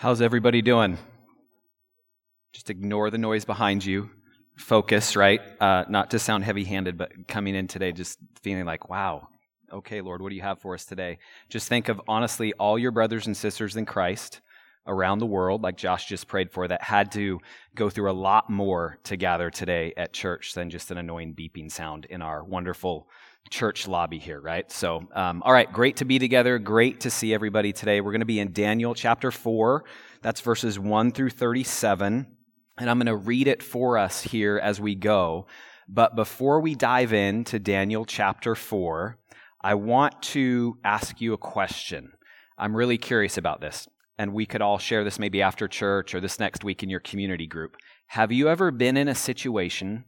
How's everybody doing? Just ignore the noise behind you. Focus, right? Uh, not to sound heavy handed, but coming in today just feeling like, wow, okay, Lord, what do you have for us today? Just think of honestly all your brothers and sisters in Christ around the world, like Josh just prayed for, that had to go through a lot more to gather today at church than just an annoying beeping sound in our wonderful church lobby here, right? So, um, all right, great to be together. Great to see everybody today. We're going to be in Daniel chapter 4. That's verses 1 through 37. And I'm going to read it for us here as we go. But before we dive into Daniel chapter 4, I want to ask you a question. I'm really curious about this. And we could all share this maybe after church or this next week in your community group. Have you ever been in a situation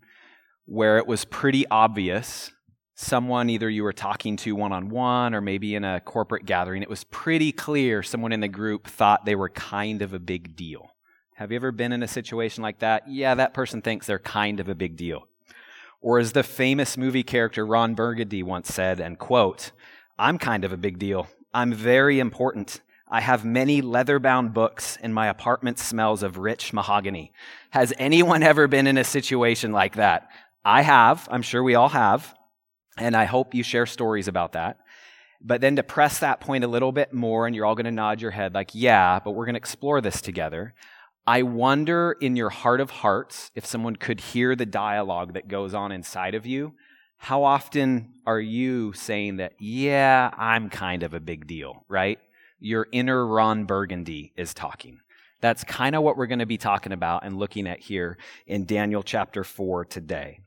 where it was pretty obvious someone either you were talking to one on one or maybe in a corporate gathering, it was pretty clear someone in the group thought they were kind of a big deal. Have you ever been in a situation like that? Yeah, that person thinks they're kind of a big deal. Or as the famous movie character Ron Burgundy once said, and quote, I'm kind of a big deal. I'm very important. I have many leather bound books, and my apartment smells of rich mahogany. Has anyone ever been in a situation like that? I have. I'm sure we all have. And I hope you share stories about that. But then to press that point a little bit more, and you're all going to nod your head like, yeah, but we're going to explore this together. I wonder in your heart of hearts if someone could hear the dialogue that goes on inside of you. How often are you saying that, yeah, I'm kind of a big deal, right? Your inner Ron Burgundy is talking. That's kind of what we're going to be talking about and looking at here in Daniel chapter 4 today.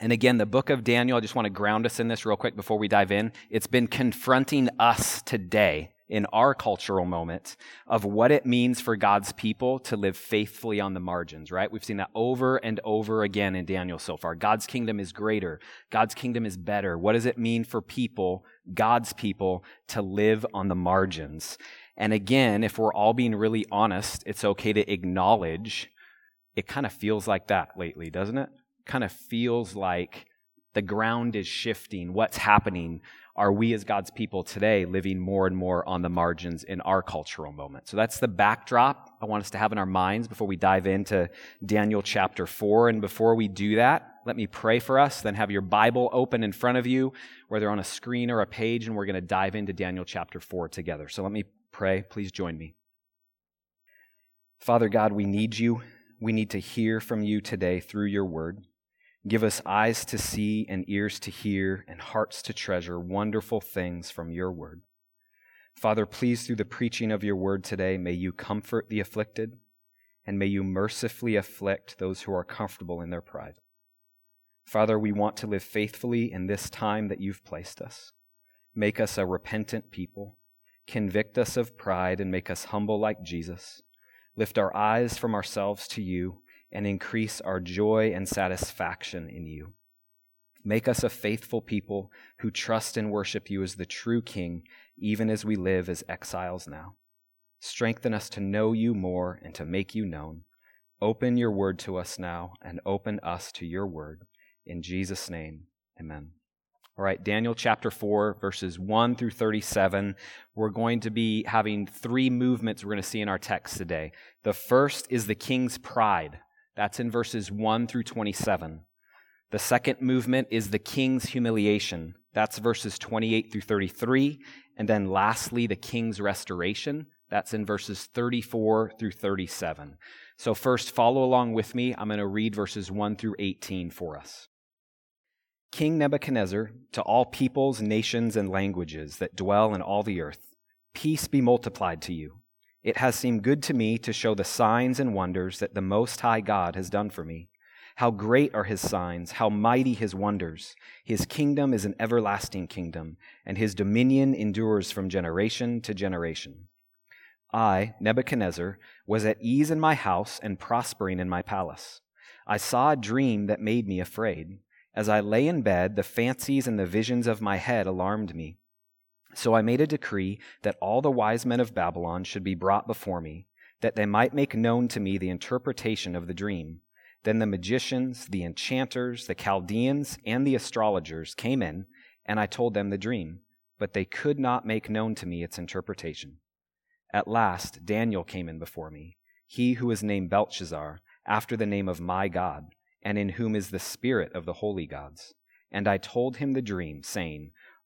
And again, the book of Daniel, I just want to ground us in this real quick before we dive in. It's been confronting us today in our cultural moment of what it means for God's people to live faithfully on the margins, right? We've seen that over and over again in Daniel so far. God's kingdom is greater. God's kingdom is better. What does it mean for people, God's people, to live on the margins? And again, if we're all being really honest, it's okay to acknowledge it kind of feels like that lately, doesn't it? Kind of feels like the ground is shifting. What's happening? Are we as God's people today living more and more on the margins in our cultural moment? So that's the backdrop I want us to have in our minds before we dive into Daniel chapter 4. And before we do that, let me pray for us, then have your Bible open in front of you, whether on a screen or a page, and we're going to dive into Daniel chapter 4 together. So let me pray. Please join me. Father God, we need you. We need to hear from you today through your word. Give us eyes to see and ears to hear and hearts to treasure wonderful things from your word. Father, please, through the preaching of your word today, may you comfort the afflicted and may you mercifully afflict those who are comfortable in their pride. Father, we want to live faithfully in this time that you've placed us. Make us a repentant people. Convict us of pride and make us humble like Jesus. Lift our eyes from ourselves to you and increase our joy and satisfaction in you. Make us a faithful people who trust and worship you as the true King, even as we live as exiles now. Strengthen us to know you more and to make you known. Open your word to us now and open us to your word. In Jesus' name, amen. All right, Daniel chapter 4, verses 1 through 37. We're going to be having three movements we're going to see in our text today. The first is the king's pride. That's in verses 1 through 27. The second movement is the king's humiliation. That's verses 28 through 33. And then lastly, the king's restoration. That's in verses 34 through 37. So, first, follow along with me. I'm going to read verses 1 through 18 for us. King Nebuchadnezzar, to all peoples, nations, and languages that dwell in all the earth, peace be multiplied to you. It has seemed good to me to show the signs and wonders that the Most High God has done for me. How great are his signs, how mighty his wonders. His kingdom is an everlasting kingdom, and his dominion endures from generation to generation. I, Nebuchadnezzar, was at ease in my house and prospering in my palace. I saw a dream that made me afraid. As I lay in bed, the fancies and the visions of my head alarmed me. So I made a decree that all the wise men of Babylon should be brought before me, that they might make known to me the interpretation of the dream. Then the magicians, the enchanters, the Chaldeans, and the astrologers came in, and I told them the dream, but they could not make known to me its interpretation. At last, Daniel came in before me, he who is named Belteshazzar, after the name of my God, and in whom is the spirit of the holy gods. And I told him the dream, saying,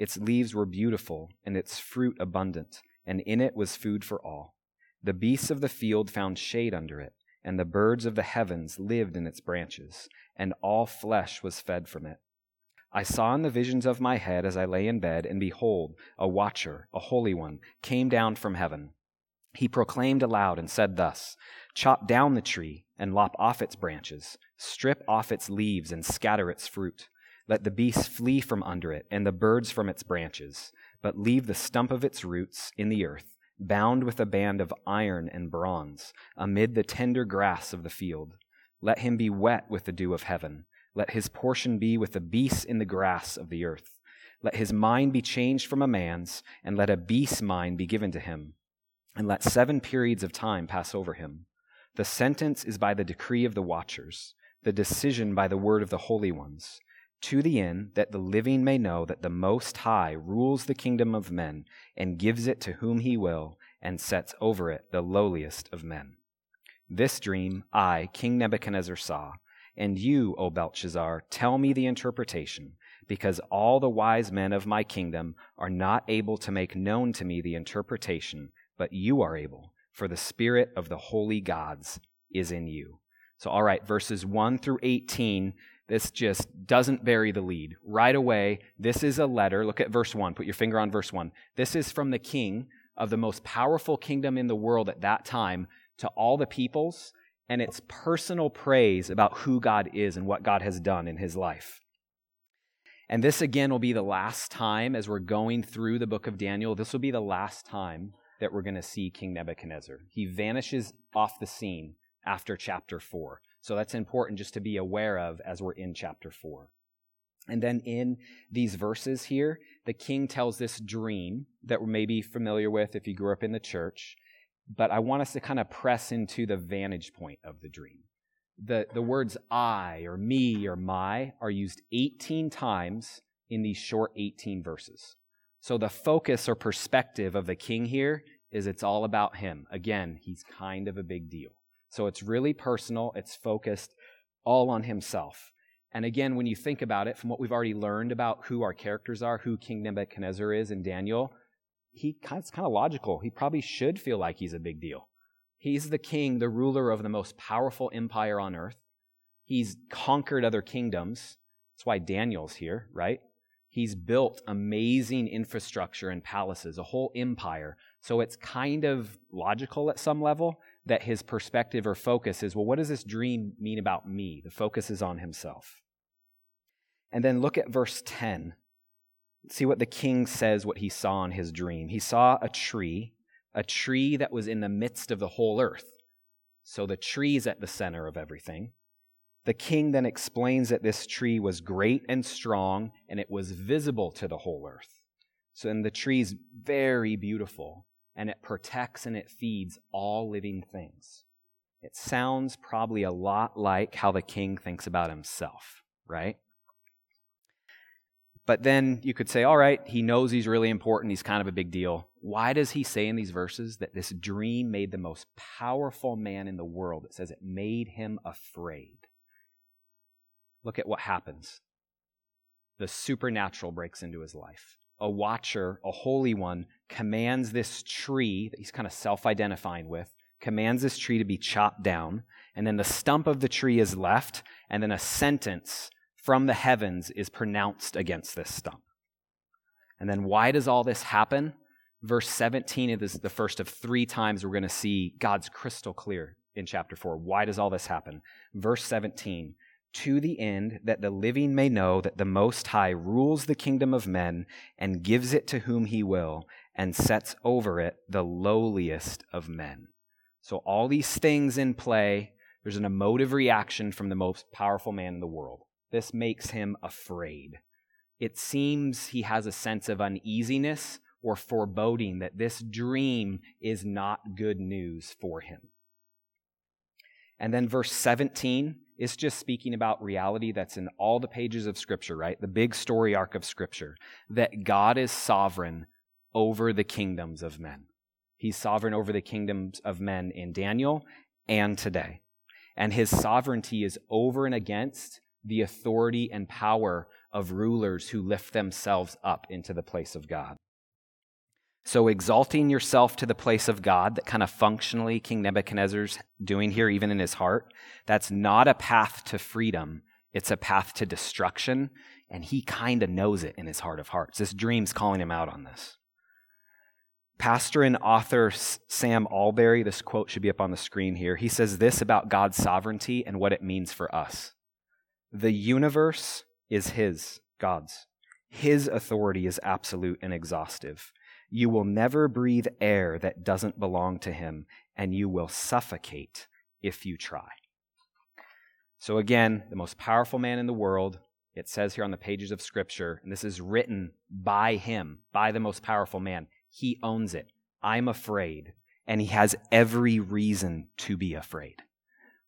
Its leaves were beautiful, and its fruit abundant, and in it was food for all. The beasts of the field found shade under it, and the birds of the heavens lived in its branches, and all flesh was fed from it. I saw in the visions of my head as I lay in bed, and behold, a watcher, a holy one, came down from heaven he proclaimed aloud and said thus Chop down the tree and lop off its branches, strip off its leaves and scatter its fruit. Let the beasts flee from under it and the birds from its branches, but leave the stump of its roots in the earth, bound with a band of iron and bronze, amid the tender grass of the field. Let him be wet with the dew of heaven. Let his portion be with the beasts in the grass of the earth. Let his mind be changed from a man's, and let a beast's mind be given to him and let seven periods of time pass over him. The sentence is by the decree of the watchers, the decision by the word of the holy ones, to the end that the living may know that the Most High rules the kingdom of men and gives it to whom he will and sets over it the lowliest of men. This dream I, King Nebuchadnezzar, saw, and you, O Belteshazzar, tell me the interpretation, because all the wise men of my kingdom are not able to make known to me the interpretation but you are able, for the Spirit of the holy gods is in you. So, all right, verses 1 through 18, this just doesn't bury the lead. Right away, this is a letter. Look at verse 1. Put your finger on verse 1. This is from the king of the most powerful kingdom in the world at that time to all the peoples, and it's personal praise about who God is and what God has done in his life. And this again will be the last time as we're going through the book of Daniel. This will be the last time that we're going to see King Nebuchadnezzar. He vanishes off the scene after chapter 4. So that's important just to be aware of as we're in chapter 4. And then in these verses here, the king tells this dream that we may be familiar with if you grew up in the church. But I want us to kind of press into the vantage point of the dream. The, the words I or me or my are used 18 times in these short 18 verses. So the focus or perspective of the king here is it's all about him. Again, he's kind of a big deal. So it's really personal, it's focused all on himself. And again, when you think about it, from what we've already learned about who our characters are, who King Nebuchadnezzar is in Daniel, he it's kind of logical. He probably should feel like he's a big deal. He's the king, the ruler of the most powerful empire on earth. He's conquered other kingdoms. That's why Daniel's here, right? He's built amazing infrastructure and palaces, a whole empire. So it's kind of logical at some level that his perspective or focus is well, what does this dream mean about me? The focus is on himself. And then look at verse 10. See what the king says, what he saw in his dream. He saw a tree, a tree that was in the midst of the whole earth. So the tree is at the center of everything. The king then explains that this tree was great and strong, and it was visible to the whole earth. So and the tree is very beautiful, and it protects and it feeds all living things. It sounds probably a lot like how the king thinks about himself, right? But then you could say, all right, he knows he's really important. He's kind of a big deal. Why does he say in these verses that this dream made the most powerful man in the world? It says it made him afraid. Look at what happens. The supernatural breaks into his life. A watcher, a holy one, commands this tree that he's kind of self identifying with, commands this tree to be chopped down, and then the stump of the tree is left, and then a sentence from the heavens is pronounced against this stump. And then why does all this happen? Verse 17 is the first of three times we're going to see God's crystal clear in chapter 4. Why does all this happen? Verse 17 to the end that the living may know that the Most High rules the kingdom of men and gives it to whom he will, and sets over it the lowliest of men. So, all these things in play, there's an emotive reaction from the most powerful man in the world. This makes him afraid. It seems he has a sense of uneasiness or foreboding that this dream is not good news for him. And then verse 17 is just speaking about reality that's in all the pages of Scripture, right? The big story arc of Scripture that God is sovereign over the kingdoms of men. He's sovereign over the kingdoms of men in Daniel and today. And his sovereignty is over and against the authority and power of rulers who lift themselves up into the place of God. So, exalting yourself to the place of God, that kind of functionally King Nebuchadnezzar's doing here, even in his heart, that's not a path to freedom. It's a path to destruction. And he kind of knows it in his heart of hearts. This dream's calling him out on this. Pastor and author Sam Allberry, this quote should be up on the screen here. He says this about God's sovereignty and what it means for us The universe is His, God's. His authority is absolute and exhaustive. You will never breathe air that doesn't belong to him, and you will suffocate if you try. So, again, the most powerful man in the world, it says here on the pages of Scripture, and this is written by him, by the most powerful man. He owns it. I'm afraid. And he has every reason to be afraid.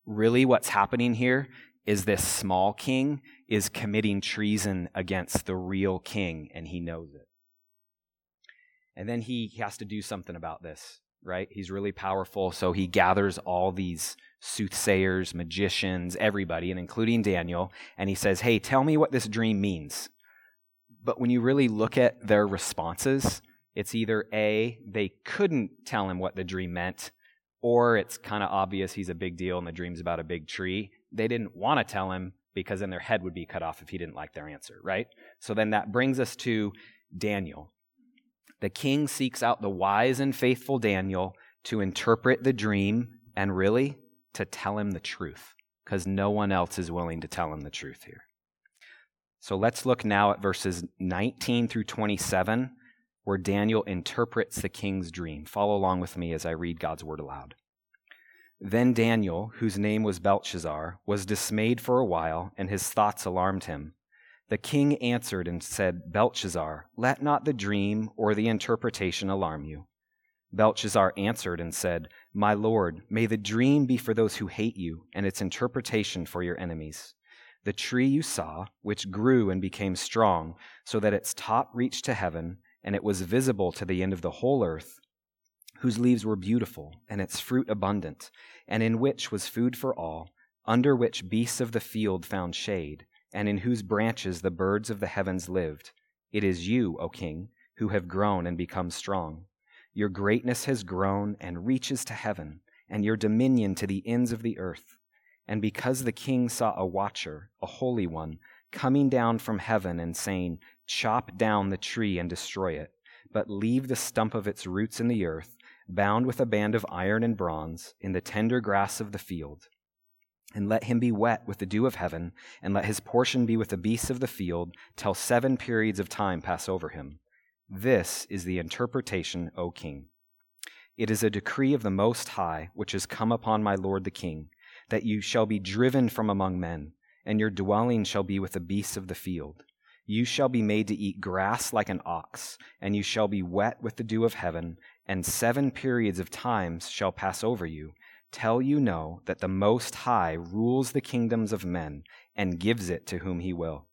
Really, what's happening here is this small king is committing treason against the real king, and he knows it. And then he, has to do something about this, right? He's really powerful. So he gathers all these soothsayers, magicians, everybody, and including Daniel, and he says, Hey, tell me what this dream means. But when you really look at their responses, it's either A, they couldn't tell him what the dream meant, or it's kind of obvious he's a big deal and the dream's about a big tree. They didn't want to tell him because then their head would be cut off if he didn't like their answer, right? So then that brings us to Daniel the king seeks out the wise and faithful Daniel to interpret the dream and really to tell him the truth, because no one else is willing to tell him the truth here. So let's look now at verses 19 through 27, where Daniel interprets the king's dream. Follow along with me as I read God's word aloud. Then Daniel, whose name was Belteshazzar, was dismayed for a while, and his thoughts alarmed him. The king answered and said, Belteshazzar, let not the dream or the interpretation alarm you. Belteshazzar answered and said, My lord, may the dream be for those who hate you, and its interpretation for your enemies. The tree you saw, which grew and became strong, so that its top reached to heaven, and it was visible to the end of the whole earth, whose leaves were beautiful, and its fruit abundant, and in which was food for all, under which beasts of the field found shade and in whose branches the birds of the heavens lived. It is you, O king, who have grown and become strong. Your greatness has grown and reaches to heaven, and your dominion to the ends of the earth. And because the king saw a watcher, a holy one, coming down from heaven and saying, Chop down the tree and destroy it, but leave the stump of its roots in the earth, bound with a band of iron and bronze, in the tender grass of the field and let him be wet with the dew of heaven, and let his portion be with the beasts of the field, till seven periods of time pass over him. This is the interpretation, O king. It is a decree of the Most High, which has come upon my lord the king, that you shall be driven from among men, and your dwelling shall be with the beasts of the field. You shall be made to eat grass like an ox, and you shall be wet with the dew of heaven, and seven periods of times shall pass over you tell you know that the Most High rules the kingdoms of men and gives it to whom he will.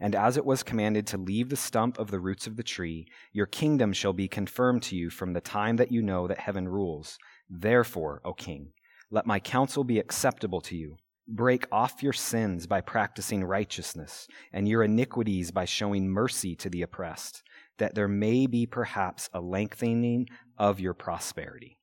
And as it was commanded to leave the stump of the roots of the tree, your kingdom shall be confirmed to you from the time that you know that heaven rules. Therefore, O king, let my counsel be acceptable to you. Break off your sins by practicing righteousness, and your iniquities by showing mercy to the oppressed, that there may be perhaps a lengthening of your prosperity.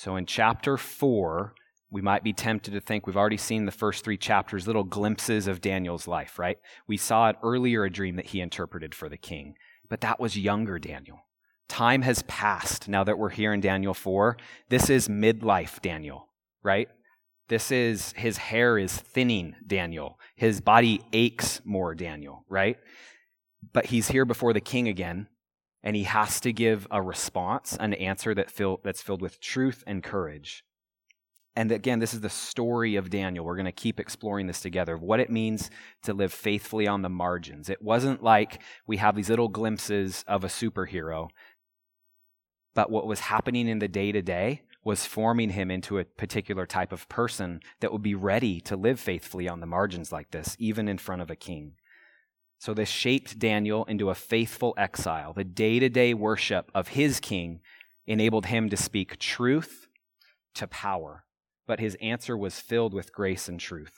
So in chapter 4, we might be tempted to think we've already seen the first three chapters, little glimpses of Daniel's life, right? We saw it earlier, a dream that he interpreted for the king, but that was younger Daniel. Time has passed now that we're here in Daniel 4. This is midlife Daniel, right? This is his hair is thinning Daniel. His body aches more Daniel, right? But he's here before the king again, and he has to give a response, an answer that fill, that's filled with truth and courage. And again, this is the story of Daniel. We're going to keep exploring this together of what it means to live faithfully on the margins. It wasn't like we have these little glimpses of a superhero, but what was happening in the day to day was forming him into a particular type of person that would be ready to live faithfully on the margins like this, even in front of a king. So this shaped Daniel into a faithful exile. The day to day worship of his king enabled him to speak truth to power, but his answer was filled with grace and truth.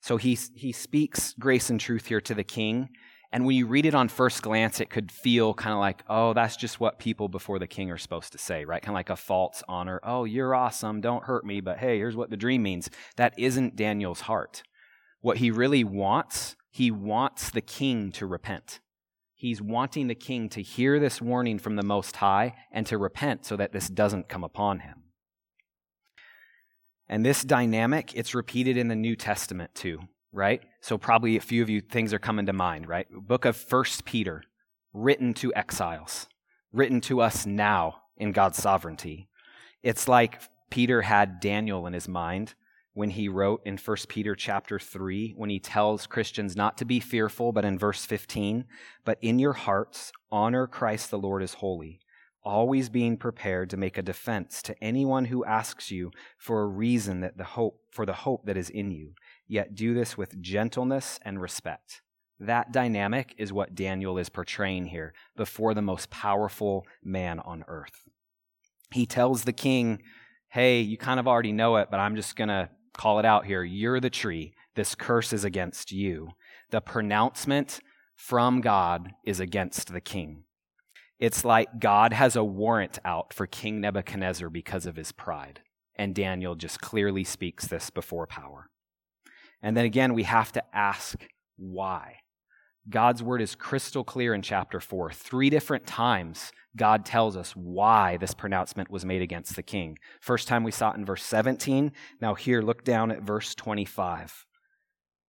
So he, he speaks grace and truth here to the king. And when you read it on first glance, it could feel kind of like, oh, that's just what people before the king are supposed to say, right? Kind of like a false honor. Oh, you're awesome. Don't hurt me. But hey, here's what the dream means. That isn't Daniel's heart. What he really wants he wants the king to repent. He's wanting the king to hear this warning from the Most High and to repent so that this doesn't come upon him. And this dynamic, it's repeated in the New Testament too, right? So probably a few of you things are coming to mind, right? Book of First Peter, written to exiles, written to us now in God's sovereignty. It's like Peter had Daniel in his mind when he wrote in 1 Peter chapter 3 when he tells Christians not to be fearful but in verse 15 but in your hearts honor Christ the Lord as holy always being prepared to make a defense to anyone who asks you for a reason that the hope for the hope that is in you. Yet do this with gentleness and respect. That dynamic is what Daniel is portraying here before the most powerful man on earth. He tells the king hey you kind of already know it but I'm just going to call it out here. You're the tree. This curse is against you. The pronouncement from God is against the king. It's like God has a warrant out for King Nebuchadnezzar because of his pride. And Daniel just clearly speaks this before power. And then again, we have to ask why. God's word is crystal clear in chapter 4. Three different times, God tells us why this pronouncement was made against the king. First time we saw it in verse 17. Now, here, look down at verse 25.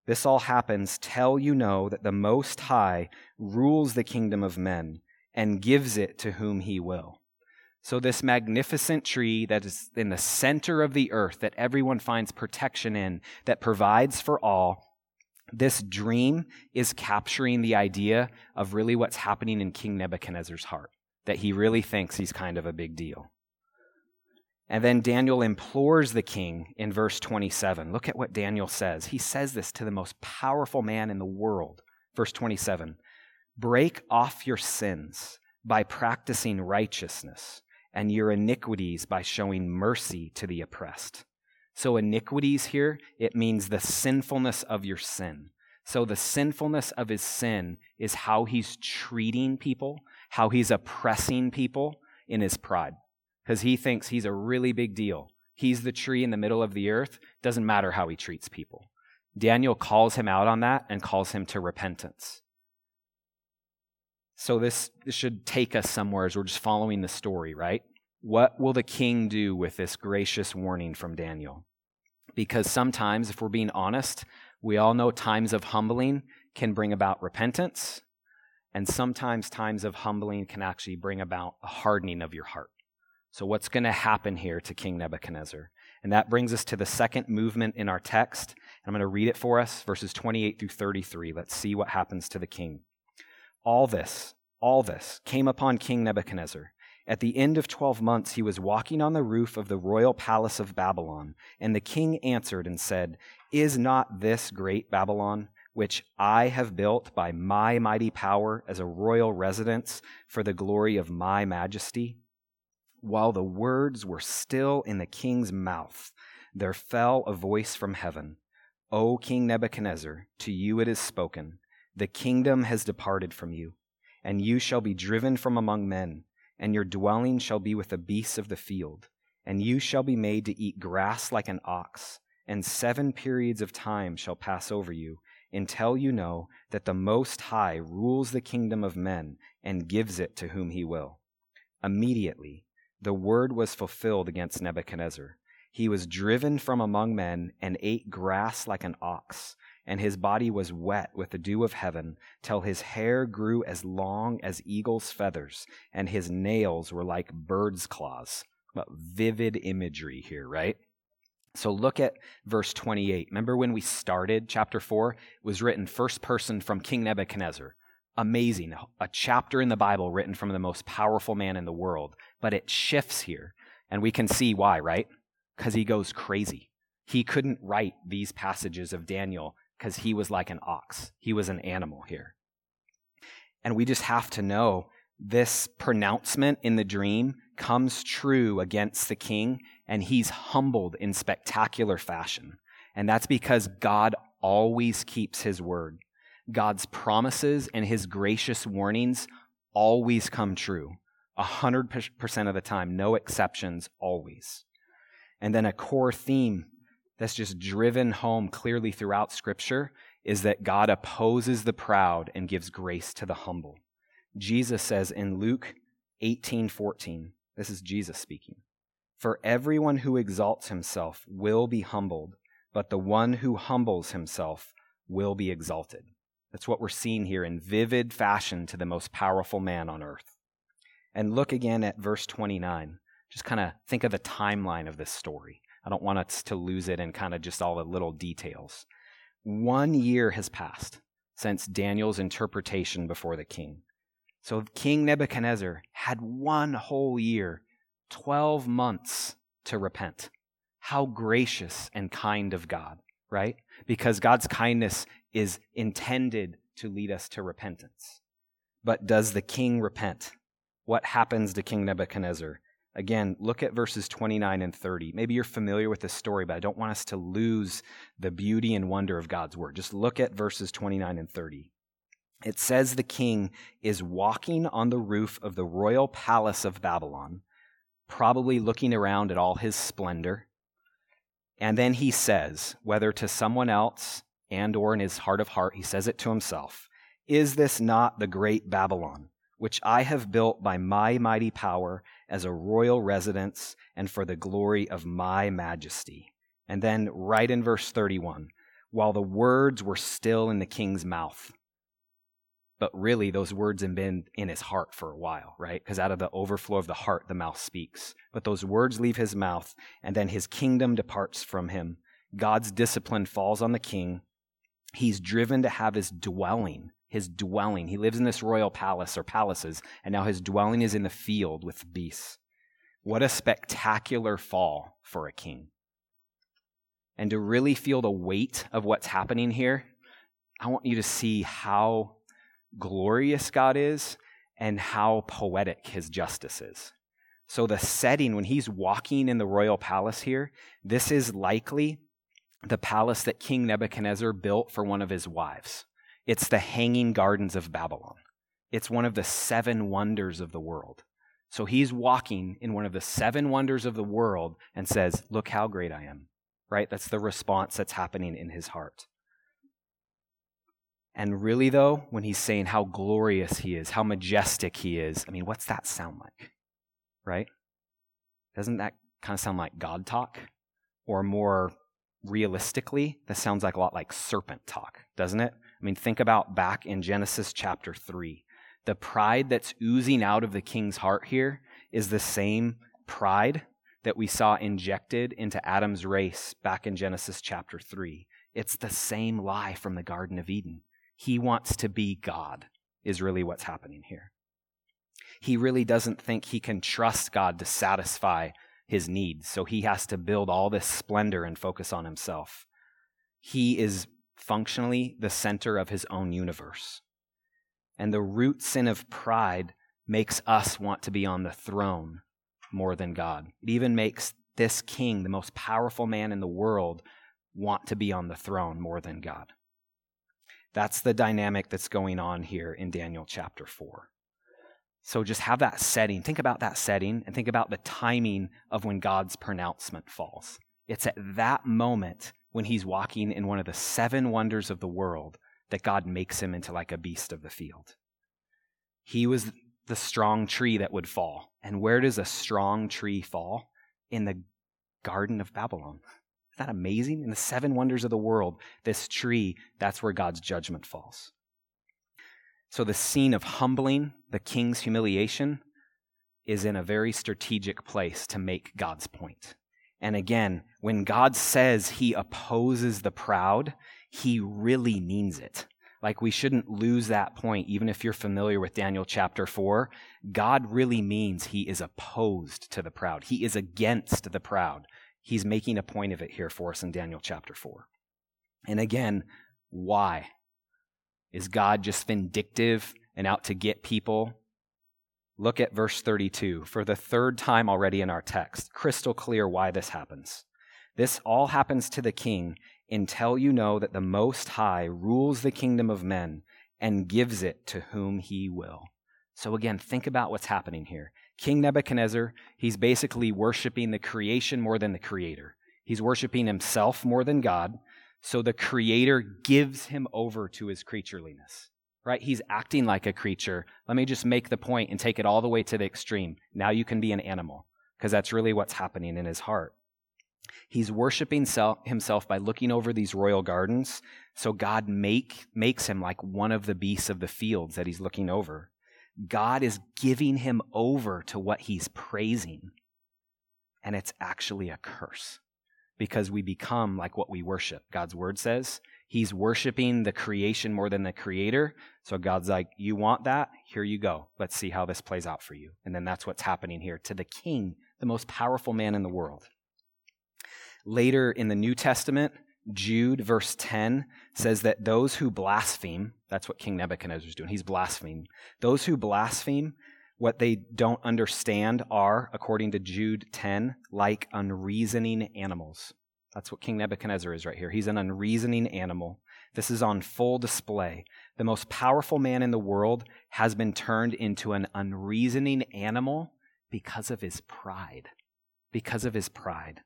This all happens till you know that the Most High rules the kingdom of men and gives it to whom he will. So, this magnificent tree that is in the center of the earth, that everyone finds protection in, that provides for all, this dream is capturing the idea of really what's happening in King Nebuchadnezzar's heart, that he really thinks he's kind of a big deal. And then Daniel implores the king in verse 27. Look at what Daniel says. He says this to the most powerful man in the world. Verse 27 Break off your sins by practicing righteousness, and your iniquities by showing mercy to the oppressed. So, iniquities here, it means the sinfulness of your sin. So, the sinfulness of his sin is how he's treating people, how he's oppressing people in his pride. Because he thinks he's a really big deal. He's the tree in the middle of the earth. Doesn't matter how he treats people. Daniel calls him out on that and calls him to repentance. So, this, should take us somewhere as we're just following the story, right? What will the king do with this gracious warning from Daniel? Because sometimes, if we're being honest, we all know times of humbling can bring about repentance, and sometimes times of humbling can actually bring about a hardening of your heart. So, what's going to happen here to King Nebuchadnezzar? And that brings us to the second movement in our text. And I'm going to read it for us, verses 28 through 33. Let's see what happens to the king. All this, all this came upon King Nebuchadnezzar at the end of twelve months, he was walking on the roof of the royal palace of Babylon. And the king answered and said, Is not this great Babylon, which I have built by my mighty power as a royal residence for the glory of my majesty? While the words were still in the king's mouth, there fell a voice from heaven O King Nebuchadnezzar, to you it is spoken, the kingdom has departed from you, and you shall be driven from among men and your dwelling shall be with the beasts of the field, and you shall be made to eat grass like an ox, and seven periods of time shall pass over you, until you know that the Most High rules the kingdom of men and gives it to whom he will. Immediately, the word was fulfilled against Nebuchadnezzar. He was driven from among men and ate grass like an ox, and his body was wet with the dew of heaven, till his hair grew as long as eagle's feathers, and his nails were like bird's claws. What vivid imagery here, right? So look at verse 28. Remember when we started chapter 4? It was written first person from King Nebuchadnezzar. Amazing. A chapter in the Bible written from the most powerful man in the world. But it shifts here. And we can see why, right? Because he goes crazy. He couldn't write these passages of Daniel because he was like an ox. He was an animal here. And we just have to know this pronouncement in the dream comes true against the king, and he's humbled in spectacular fashion. And that's because God always keeps his word. God's promises and his gracious warnings always come true. A hundred percent of the time, no exceptions, always. And then a core theme that's just driven home clearly throughout Scripture is that God opposes the proud and gives grace to the humble. Jesus says in Luke 18 14, this is Jesus speaking. For everyone who exalts himself will be humbled, but the one who humbles himself will be exalted. That's what we're seeing here in vivid fashion to the most powerful man on earth. And look again at verse 29. Just kind of think of the timeline of this story. I don't want us to lose it in kind of just all the little details. One year has passed since Daniel's interpretation before the king. So King Nebuchadnezzar had one whole year, 12 months to repent. How gracious and kind of God, right? Because God's kindness is intended to lead us to repentance. But does the king repent? What happens to King Nebuchadnezzar? Again, look at verses 29 and 30. Maybe you're familiar with this story, but I don't want us to lose the beauty and wonder of God's word. Just look at verses 29 and 30. It says the king is walking on the roof of the royal palace of Babylon, probably looking around at all his splendor. And then he says, whether to someone else and or in his heart of heart, he says it to himself, is this not the great Babylon? Which I have built by my mighty power as a royal residence and for the glory of my majesty. And then, right in verse 31, while the words were still in the king's mouth, but really those words have been in his heart for a while, right? Because out of the overflow of the heart, the mouth speaks. But those words leave his mouth, and then his kingdom departs from him. God's discipline falls on the king. He's driven to have his dwelling his dwelling. He lives in this royal palace or palaces, and now his dwelling is in the field with beasts. What a spectacular fall for a king. And to really feel the weight of what's happening here, I want you to see how glorious God is and how poetic his justice is. So, the setting, when he's walking in the royal palace here, this is likely the palace that King Nebuchadnezzar built for one of his wives. It's the Hanging Gardens of Babylon. It's one of the seven wonders of the world. So he's walking in one of the seven wonders of the world and says, Look how great I am. Right? That's the response that's happening in his heart. And really, though, when he's saying how glorious he is, how majestic he is, I mean, what's that sound like? Right? Doesn't that kind of sound like God talk? Or more realistically, that sounds like a lot like serpent talk, doesn't it? I mean, think about back in Genesis chapter 3. The pride that's oozing out of the king's heart here is the same pride that we saw injected into Adam's race back in Genesis chapter 3. It's the same lie from the Garden of Eden. He wants to be God, is really what's happening here. He really doesn't think he can trust God to satisfy his needs, so he has to build all this splendor and focus on himself. He is functionally the center of his own universe. And the root sin of pride makes us want to be on the throne more than God. It even makes this king, the most powerful man in the world, want to be on the throne more than God. That's the dynamic that's going on here in Daniel chapter 4. So just have that setting. Think about that setting and think about the timing of when God's pronouncement falls. It's at that moment when he's walking in one of the seven wonders of the world that God makes him into like a beast of the field. He was the strong tree that would fall. And where does a strong tree fall? In the Garden of Babylon. Isn't that amazing? In the seven wonders of the world, this tree, that's where God's judgment falls. So the scene of humbling, the king's humiliation, is in a very strategic place to make God's point. And again, when God says he opposes the proud, he really means it. Like we shouldn't lose that point, even if you're familiar with Daniel chapter 4. God really means he is opposed to the proud, he is against the proud. He's making a point of it here for us in Daniel chapter 4. And again, why? Is God just vindictive and out to get people? Look at verse 32 for the third time already in our text. Crystal clear why this happens. This all happens to the king until you know that the Most High rules the kingdom of men and gives it to whom he will. So again, think about what's happening here. King Nebuchadnezzar, he's basically worshiping the creation more than the creator. He's worshiping himself more than God. So the creator gives him over to his creatureliness, right? He's acting like a creature. Let me just make the point and take it all the way to the extreme. Now you can be an animal, because that's really what's happening in his heart. He's worshiping self, himself by looking over these royal gardens. So God make, makes him like one of the beasts of the fields that he's looking over. God is giving him over to what he's praising. And it's actually a curse because we become like what we worship. God's word says he's worshiping the creation more than the creator. So God's like, You want that? Here you go. Let's see how this plays out for you. And then that's what's happening here to the king, the most powerful man in the world. Later in the New Testament, Jude, verse 10, says that those who blaspheme, that's what King Nebuchadnezzar is doing, he's blaspheming. Those who blaspheme, what they don't understand are, according to Jude 10, like unreasoning animals. That's what King Nebuchadnezzar is right here. He's an unreasoning animal. This is on full display. The most powerful man in the world has been turned into an unreasoning animal because of his pride. Because of his pride.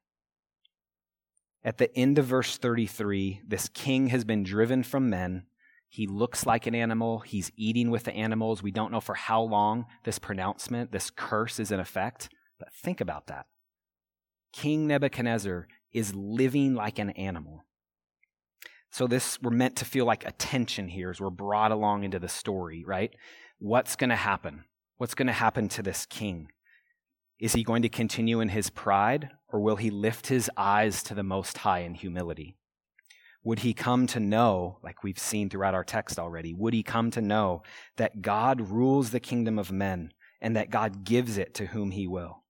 At the end of verse 33, this king has been driven from men. He looks like an animal. He's eating with the animals. We don't know for how long this pronouncement, this curse is in effect, but think about that. King Nebuchadnezzar is living like an animal. So, this, we're meant to feel like attention here as we're brought along into the story, right? What's going to happen? What's going to happen to this king? Is he going to continue in his pride, or will he lift his eyes to the Most High in humility? Would he come to know, like we've seen throughout our text already, would he come to know that God rules the kingdom of men and that God gives it to whom he will?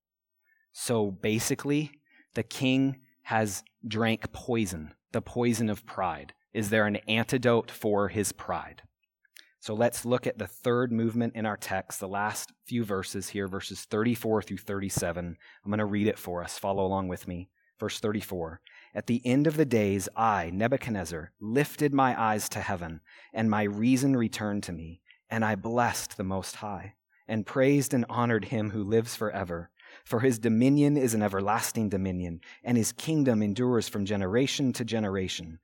So basically, the king has drank poison, the poison of pride. Is there an antidote for his pride? So let's look at the third movement in our text, the last few verses here, verses 34 through 37. I'm going to read it for us. Follow along with me. Verse 34. At the end of the days, I, Nebuchadnezzar, lifted my eyes to heaven, and my reason returned to me, and I blessed the Most High, and praised and honored him who lives forever. For his dominion is an everlasting dominion, and his kingdom endures from generation to generation.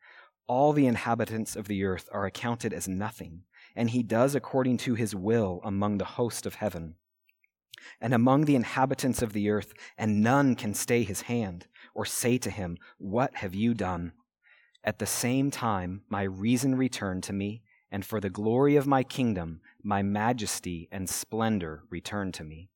All the inhabitants of the earth are accounted as nothing and he does according to his will among the host of heaven and among the inhabitants of the earth, and none can stay his hand or say to him, What have you done? At the same time, my reason returned to me, and for the glory of my kingdom, my majesty and splendor returned to me.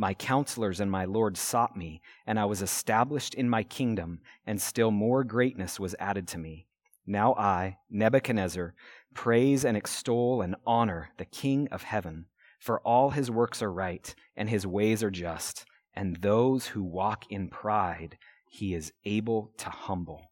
My counselors and my Lord sought me, and I was established in my kingdom, and still more greatness was added to me. Now I, Nebuchadnezzar, praise and extol and honor the King of heaven, for all his works are right, and his ways are just, and those who walk in pride he is able to humble.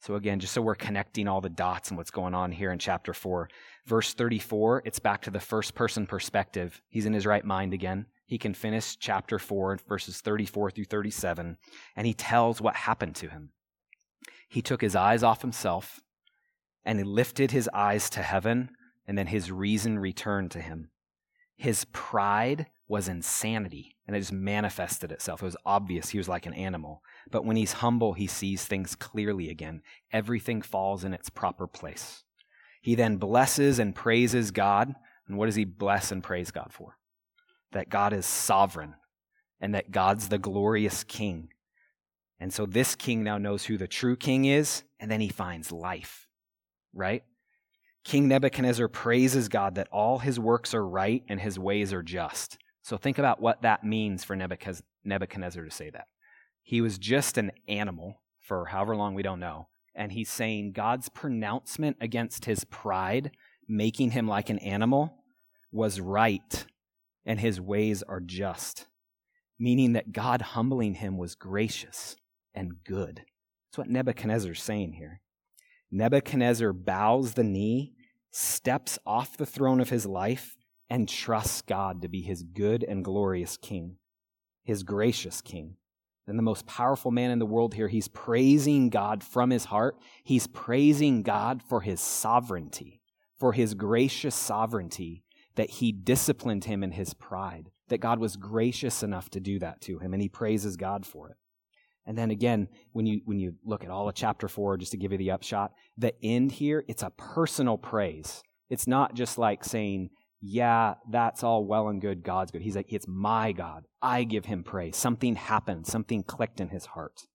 So, again, just so we're connecting all the dots and what's going on here in chapter 4, verse 34, it's back to the first person perspective. He's in his right mind again. He can finish chapter 4, verses 34 through 37, and he tells what happened to him. He took his eyes off himself and he lifted his eyes to heaven, and then his reason returned to him. His pride was insanity, and it just manifested itself. It was obvious he was like an animal. But when he's humble, he sees things clearly again. Everything falls in its proper place. He then blesses and praises God. And what does he bless and praise God for? That God is sovereign and that God's the glorious king And so this king now knows who the true king is, and then he finds life, right? King Nebuchadnezzar praises God that all his works are right and his ways are just. So think about what that means for Nebuchadnezzar to say that. He was just an animal for however long we don't know. And he's saying God's pronouncement against his pride, making him like an animal, was right, and his ways are just. Meaning that God humbling him was gracious and good. That's what Nebuchadnezzar's saying here. Nebuchadnezzar bows the knee, steps off the throne of his life, and trusts God to be his good and glorious king, his gracious king. And the most powerful man in the world here, he's praising God from his heart. He's praising God for his sovereignty, for his gracious sovereignty, that he disciplined him in his pride, that God was gracious enough to do that to him, and he praises God for it. And then again, when you when you look at all of chapter four, just to give you the upshot, the end here, it's a personal praise. It's not just like saying, yeah, that's all well and good. God's good. He's like, it's my God. I give him praise. Something happened. Something clicked in his heart.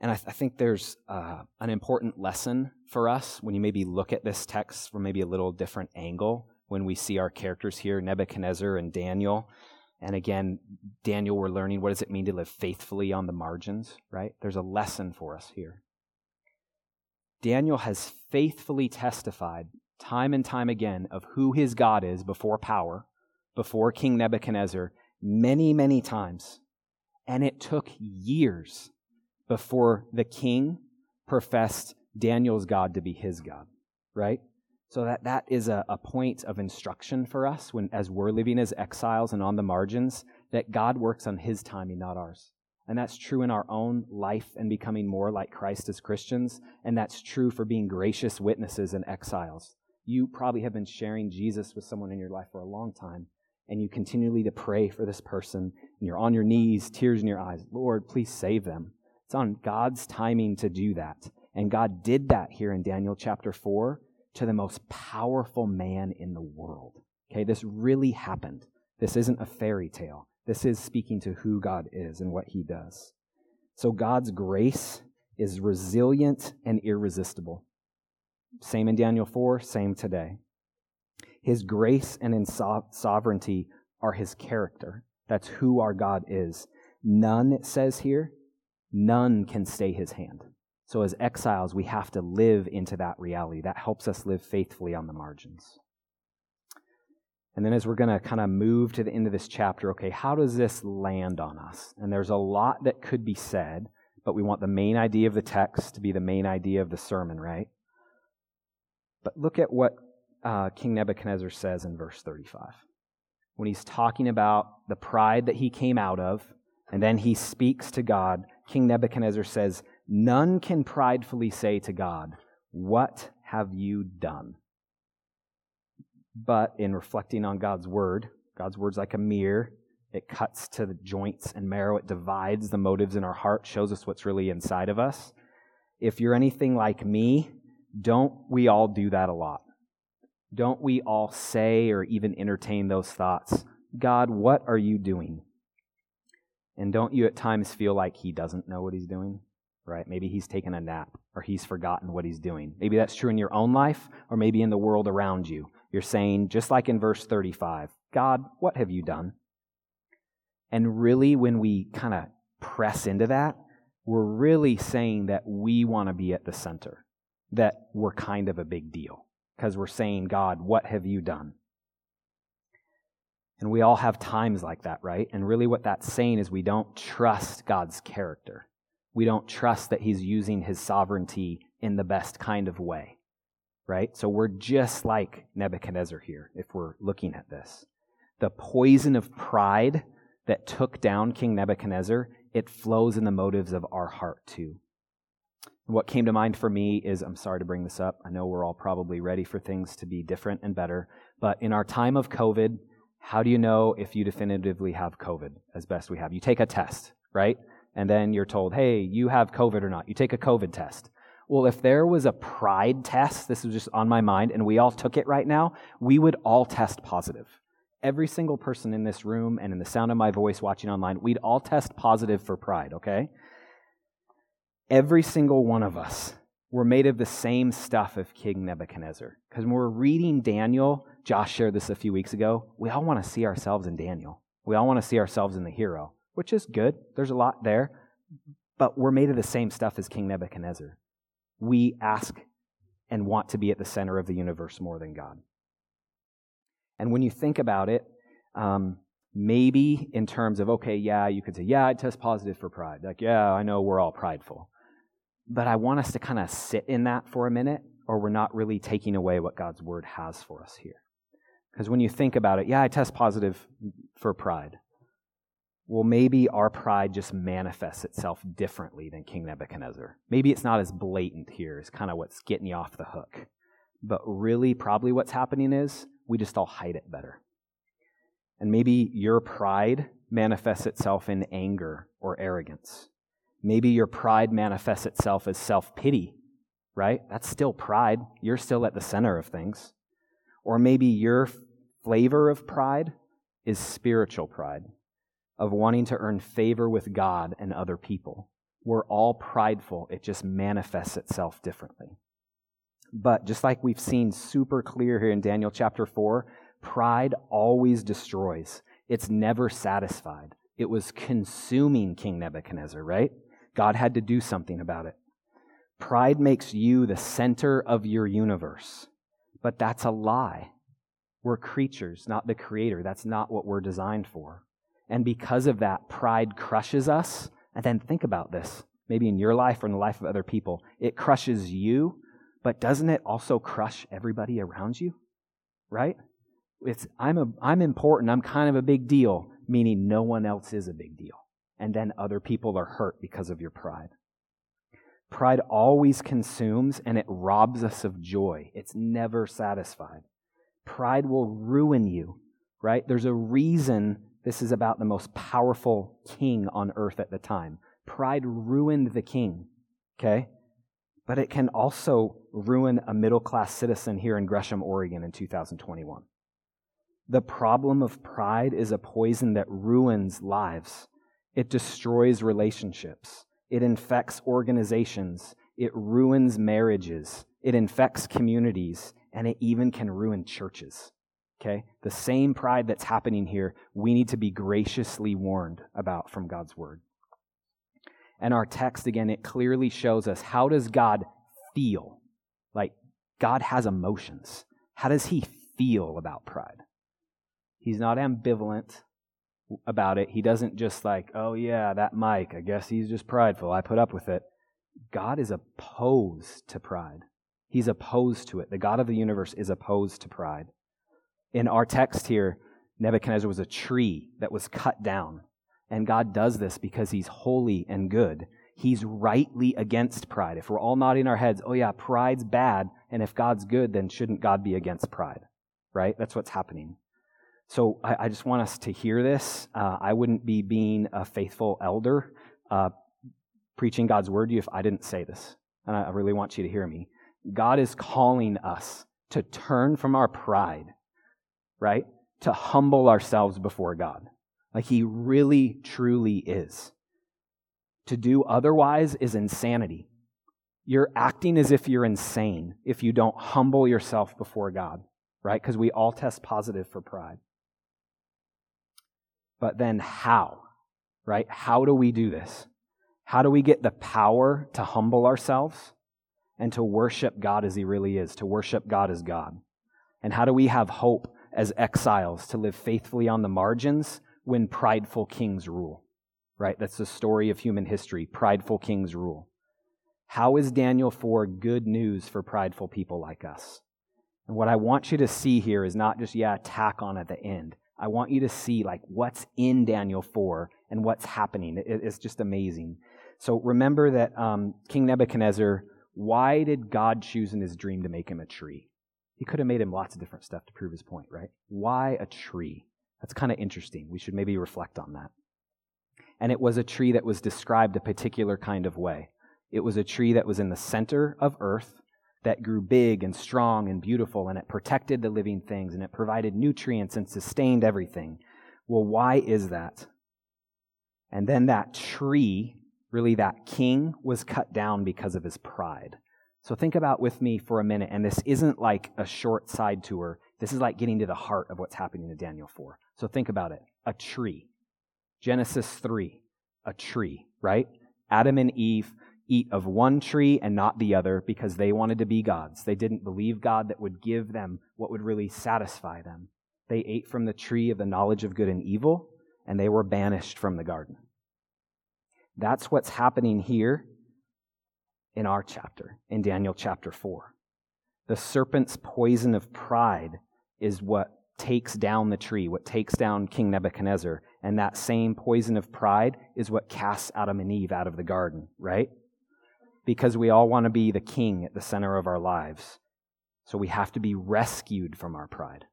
And I, th- I think there's uh, an important lesson for us when you maybe look at this text from maybe a little different angle when we see our characters here, Nebuchadnezzar and Daniel. And again, Daniel, we're learning what does it mean to live faithfully on the margins, right? There's a lesson for us here. Daniel has faithfully testified time and time again of who his God is before power, before King Nebuchadnezzar, many, many times. And it took years before the king professed Daniel's God to be his God, right? So that, that is a, a point of instruction for us when as we're living as exiles and on the margins, that God works on his timing, not ours. And that's true in our own life and becoming more like Christ as Christians. And that's true for being gracious witnesses and exiles. You probably have been sharing Jesus with someone in your life for a long time, and you continually to pray for this person, and you're on your knees, tears in your eyes. Lord, please save them. It's on God's timing to do that. And God did that here in Daniel chapter 4 to the most powerful man in the world. Okay, this really happened. This isn't a fairy tale. This is speaking to who God is and what he does. So God's grace is resilient and irresistible. Same in Daniel 4, same today. His grace and sovereignty are his character. That's who our God is. None, it says here, none can stay his hand. So, as exiles, we have to live into that reality. That helps us live faithfully on the margins. And then, as we're going to kind of move to the end of this chapter, okay, how does this land on us? And there's a lot that could be said, but we want the main idea of the text to be the main idea of the sermon, right? But look at what uh, King Nebuchadnezzar says in verse 35. When he's talking about the pride that he came out of, and then he speaks to God, King Nebuchadnezzar says, None can pridefully say to God, What have you done? But in reflecting on God's word, God's word's like a mirror. It cuts to the joints and marrow. It divides the motives in our heart, shows us what's really inside of us. If you're anything like me, don't we all do that a lot? Don't we all say or even entertain those thoughts? God, what are you doing? And don't you at times feel like he doesn't know what he's doing? Right? Maybe he's taken a nap or he's forgotten what he's doing. Maybe that's true in your own life or maybe in the world around you. You're saying, just like in verse 35, God, what have you done? And really, when we kind of press into that, we're really saying that we want to be at the center that we're kind of a big deal because we're saying, God, what have you done? And we all have times like that, right? And really, what that's saying is we don't trust God's character. We don't trust that He's using His sovereignty in the best kind of way, right? So we're just like Nebuchadnezzar here if we're looking at this. The poison of pride that took down King Nebuchadnezzar, it flows in the motives of our heart too. What came to mind for me is I'm sorry to bring this up. I know we're all probably ready for things to be different and better. But in our time of COVID, how do you know if you definitively have COVID as best we have? You take a test, right? And then you're told, hey, you have COVID or not. You take a COVID test. Well, if there was a pride test, this was just on my mind, and we all took it right now, we would all test positive. every single person in this room and in the sound of my voice watching online, we'd all test positive for pride, okay? Every single one of us were made of the same stuff of King Nebuchadnezzar. Because when we're reading Daniel, Josh shared this a few weeks ago, we all want to see ourselves in Daniel. We all want to see ourselves in the hero, which is good. There's a lot there. But we're made of the same stuff as King Nebuchadnezzar. We ask and want to be at the center of the universe more than God. And when you think about it, um, maybe in terms of, okay, yeah, you could say, yeah, I test positive for pride. Like, yeah, I know we're all prideful. But I want us to kind of sit in that for a minute, or we're not really taking away what God's word has for us here. Because when you think about it, yeah, I test positive for pride. Well, maybe our pride just manifests itself differently than King Nebuchadnezzar. Maybe it's not as blatant here, is kind of what's getting you off the hook. But really, probably what's happening is we just all hide it better. And maybe your pride manifests itself in anger or arrogance. Maybe your pride manifests itself as self pity, right? That's still pride. You're still at the center of things. Or maybe your flavor of pride is spiritual pride, of wanting to earn favor with God and other people. We're all prideful, it just manifests itself differently. But just like we've seen super clear here in Daniel chapter 4, pride always destroys. It's never satisfied. It was consuming King Nebuchadnezzar, right? God had to do something about it. Pride makes you the center of your universe, but that's a lie. We're creatures, not the creator. That's not what we're designed for. And because of that, pride crushes us. And then think about this maybe in your life or in the life of other people. It crushes you but doesn't it also crush everybody around you? Right? It's I'm a I'm important, I'm kind of a big deal, meaning no one else is a big deal. And then other people are hurt because of your pride. Pride always consumes and it robs us of joy. It's never satisfied. Pride will ruin you, right? There's a reason this is about the most powerful king on earth at the time. Pride ruined the king, okay? but it can also ruin a middle class citizen here in Gresham, Oregon in 2021. The problem of pride is a poison that ruins lives. It destroys relationships. It infects organizations. It ruins marriages. It infects communities. And it even can ruin churches. Okay? The same pride that's happening here, we need to be graciously warned about from God's word. And our text, again, it clearly shows us how does God feel? Like, God has emotions. How does he feel about pride? He's not ambivalent about it. He doesn't just like, oh, yeah, that Mike, I guess he's just prideful. I put up with it. God is opposed to pride. He's opposed to it. The God of the universe is opposed to pride. In our text here, Nebuchadnezzar was a tree that was cut down. And God does this because he's holy and good. He's rightly against pride. If we're all nodding our heads, oh yeah, pride's bad, and if God's good, then shouldn't God be against pride? Right? That's what's happening. So I, I just want us to hear this. Uh, I wouldn't be being a faithful elder uh, preaching God's word to you if I didn't say this. And I really want you to hear me. God is calling us to turn from our pride, right? To humble ourselves before God. Like he really, truly is. To do otherwise is insanity. You're acting as if you're insane if you don't humble yourself before God, right? Because we all test positive for pride. But then how, right? How do we do this? How do we get the power to humble ourselves and to worship God as He really is, to worship God as God? And how do we have hope as exiles to live faithfully on the margins when prideful kings rule. Right? That's the story of human history. Prideful kings rule. How is Daniel 4 good news for prideful people like us? And what I want you to see here is not just, yeah, tack on at the end. I want you to see like what's in Daniel 4 and what's happening. it's just amazing. So remember that um, King Nebuchadnezzar, why did God choose in his dream to make him a tree? He could have made him lots of different stuff to prove his point, right? Why a tree? That's kind of interesting. We should maybe reflect on that. And it was a tree that was described a particular kind of way. It was a tree that was in the center of earth, that grew big and strong and beautiful, and it protected the living things, and it provided nutrients and sustained everything. Well, why is that? And then that tree, really that king, was cut down because of his pride. So think about with me for a minute, and this isn't like a short side tour. This is like getting to the heart of what's happening in Daniel 4. So think about it a tree. Genesis 3, a tree, right? Adam and Eve eat of one tree and not the other because they wanted to be gods. They didn't believe God that would give them what would really satisfy them. They ate from the tree of the knowledge of good and evil, and they were banished from the garden. That's what's happening here in our chapter, in Daniel chapter 4. The serpent's poison of pride is what takes down the tree, what takes down King Nebuchadnezzar. And that same poison of pride is what casts Adam and Eve out of the garden, right? Because we all want to be the king at the center of our lives. So we have to be rescued from our pride.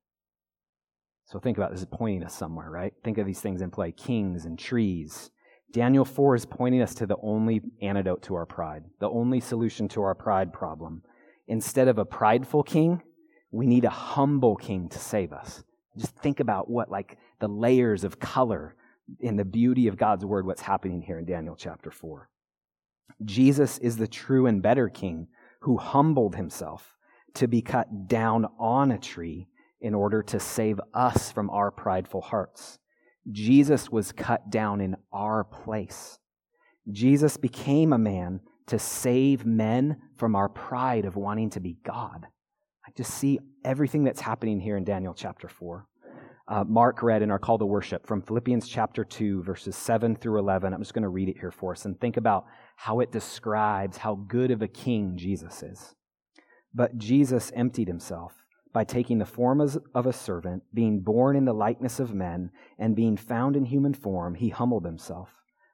So think about this is pointing us somewhere, right? Think of these things in play kings and trees. Daniel 4 is pointing us to the only antidote to our pride, the only solution to our pride problem. Instead of a prideful king, we need a humble king to save us. Just think about what, like, the layers of color in the beauty of God's word, what's happening here in Daniel chapter 4. Jesus is the true and better king who humbled himself to be cut down on a tree in order to save us from our prideful hearts. Jesus was cut down in our place. Jesus became a man to save men from our pride of wanting to be God. I just see everything that's happening here in Daniel chapter 4. Uh, Mark read in our call to worship from Philippians chapter 2, verses 7 through 11. I'm just going to read it here for us and think about how it describes how good of a king Jesus is. But Jesus emptied himself by taking the form of a servant, being born in the likeness of men, and being found in human form, he humbled himself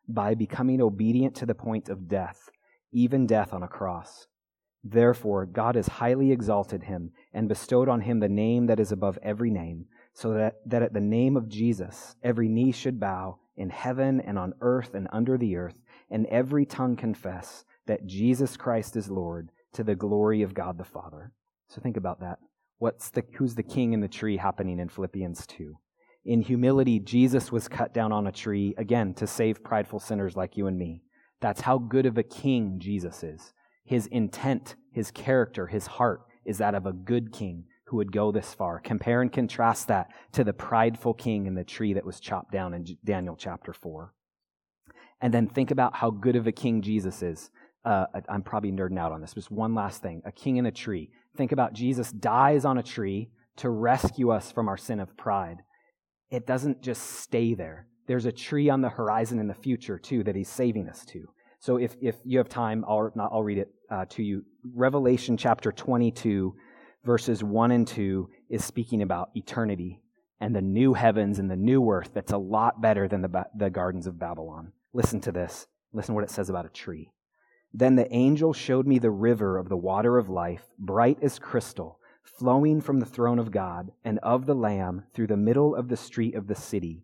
by becoming obedient to the point of death, even death on a cross. Therefore, God has highly exalted him and bestowed on him the name that is above every name, so that, that at the name of Jesus every knee should bow in heaven and on earth and under the earth, and every tongue confess that Jesus Christ is Lord to the glory of God the Father. So think about that. What's the, who's the king in the tree happening in Philippians 2? In humility, Jesus was cut down on a tree, again, to save prideful sinners like you and me. That's how good of a king Jesus is. His intent, his character, his heart is that of a good king who would go this far. Compare and contrast that to the prideful king in the tree that was chopped down in Daniel chapter 4. And then think about how good of a king Jesus is. Uh, I'm probably nerding out on this. Just one last thing. A king in a tree. Think about Jesus dies on a tree to rescue us from our sin of pride. It doesn't just stay there. There's a tree on the horizon in the future, too, that he's saving us to. So if, if you have time, I'll, not, I'll read it uh, to you. Revelation chapter 22, verses 1 and 2, is speaking about eternity and the new heavens and the new earth that's a lot better than the, the gardens of Babylon. Listen to this. Listen to what it says about a tree. Then the angel showed me the river of the water of life, bright as crystal, flowing from the throne of God and of the Lamb through the middle of the street of the city.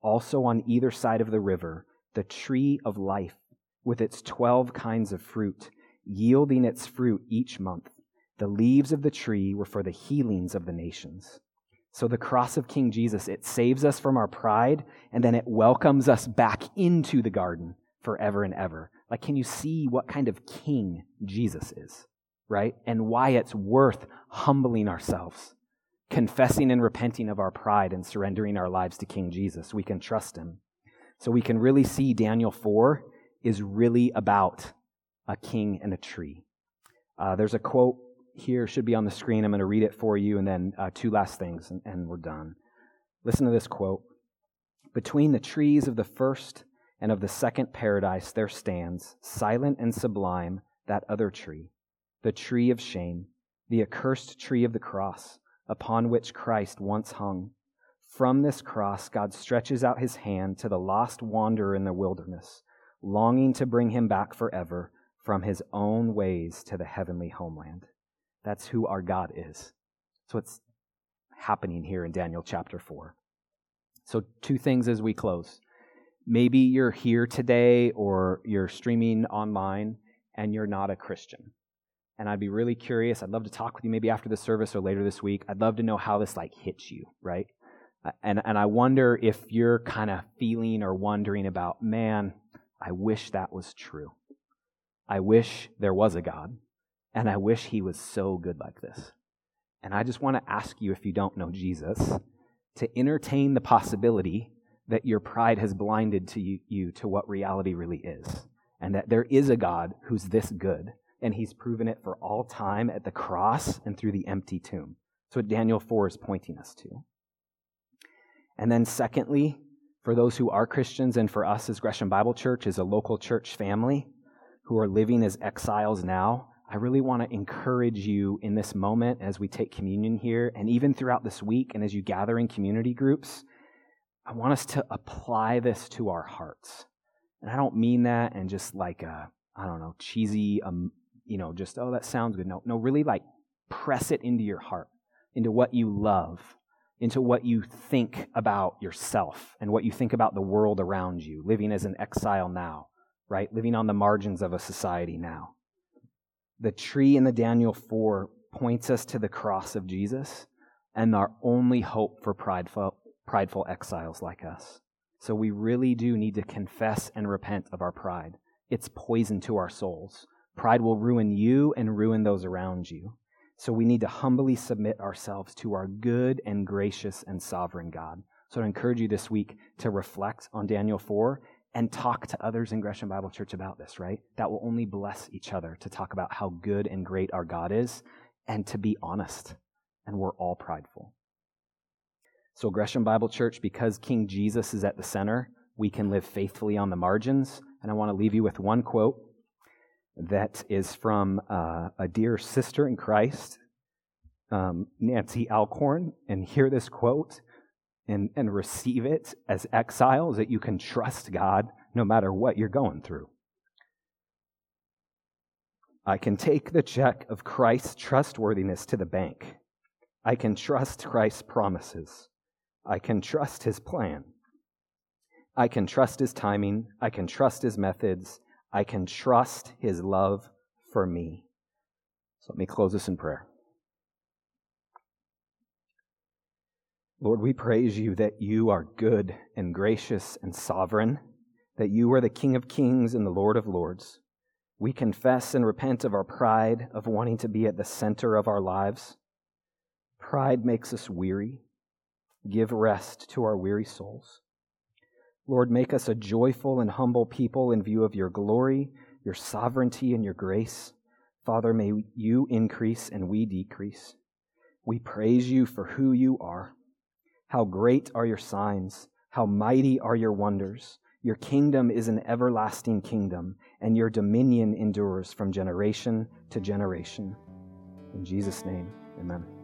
Also on either side of the river, the tree of life, with its twelve kinds of fruit, yielding its fruit each month. The leaves of the tree were for the healings of the nations. So the cross of King Jesus, it saves us from our pride, and then it welcomes us back into the garden forever and ever. Like, can you see what kind of king Jesus is, right? And why it's worth humbling ourselves, confessing and repenting of our pride, and surrendering our lives to King Jesus. We can trust him. So we can really see Daniel 4 is really about a king and a tree. Uh, there's a quote here, should be on the screen. I'm going to read it for you, and then uh, two last things, and, and we're done. Listen to this quote Between the trees of the first and of the second paradise there stands, silent and sublime, that other tree, the tree of shame, the accursed tree of the cross, upon which Christ once hung. From this cross, God stretches out his hand to the lost wanderer in the wilderness, longing to bring him back forever from his own ways to the heavenly homeland. That's who our God is. That's what's happening here in Daniel chapter 4. So, two things as we close. Maybe you're here today or you're streaming online and you're not a Christian. And I'd be really curious. I'd love to talk with you maybe after the service or later this week. I'd love to know how this like hits you, right? Uh, and and I wonder if you're kind of feeling or wondering about, man, I wish that was true. I wish there was a God, and I wish he was so good like this. And I just want to ask you, if you don't know Jesus, to entertain the possibility that your pride has blinded to you, you to what reality really is, and that there is a God who's this good, and he's proven it for all time at the cross and through the empty tomb. That's what Daniel 4 is pointing us to. And then, secondly, for those who are Christians and for us as Gresham Bible Church, as a local church family who are living as exiles now, I really want to encourage you in this moment as we take communion here and even throughout this week and as you gather in community groups. I want us to apply this to our hearts. And I don't mean that and just like a, I don't know, cheesy, um, you know, just, oh, that sounds good. No, no, really like press it into your heart, into what you love, into what you think about yourself and what you think about the world around you, living as an exile now, right? Living on the margins of a society now. The tree in the Daniel 4 points us to the cross of Jesus and our only hope for prideful, prideful exiles like us. So we really do need to confess and repent of our pride. It's poison to our souls. Pride will ruin you and ruin those around you. So we need to humbly submit ourselves to our good and gracious and sovereign God. So I encourage you this week to reflect on Daniel 4 and talk to others in Gresham Bible Church about this, right? That will only bless each other to talk about how good and great our God is and to be honest. And we're all prideful. So, Gresham Bible Church, because King Jesus is at the center, we can live faithfully on the margins. And I want to leave you with one quote that is from uh, a dear sister in Christ, um, Nancy Alcorn. And hear this quote and, and receive it as exiles that you can trust God no matter what you're going through. I can take the check of Christ's trustworthiness to the bank. I can trust Christ's promises. I can trust his plan. I can trust his timing. I can trust his methods. I can trust his love for me. So let me close this in prayer. Lord, we praise you that you are good and gracious and sovereign, that you are the King of kings and the Lord of lords. We confess and repent of our pride of wanting to be at the center of our lives. Pride makes us weary. Give rest to our weary souls. Lord, make us a joyful and humble people in view of your glory, your sovereignty, and your grace. Father, may you increase and we decrease. We praise you for who you are. How great are your signs! How mighty are your wonders! Your kingdom is an everlasting kingdom, and your dominion endures from generation to generation. In Jesus' name, amen.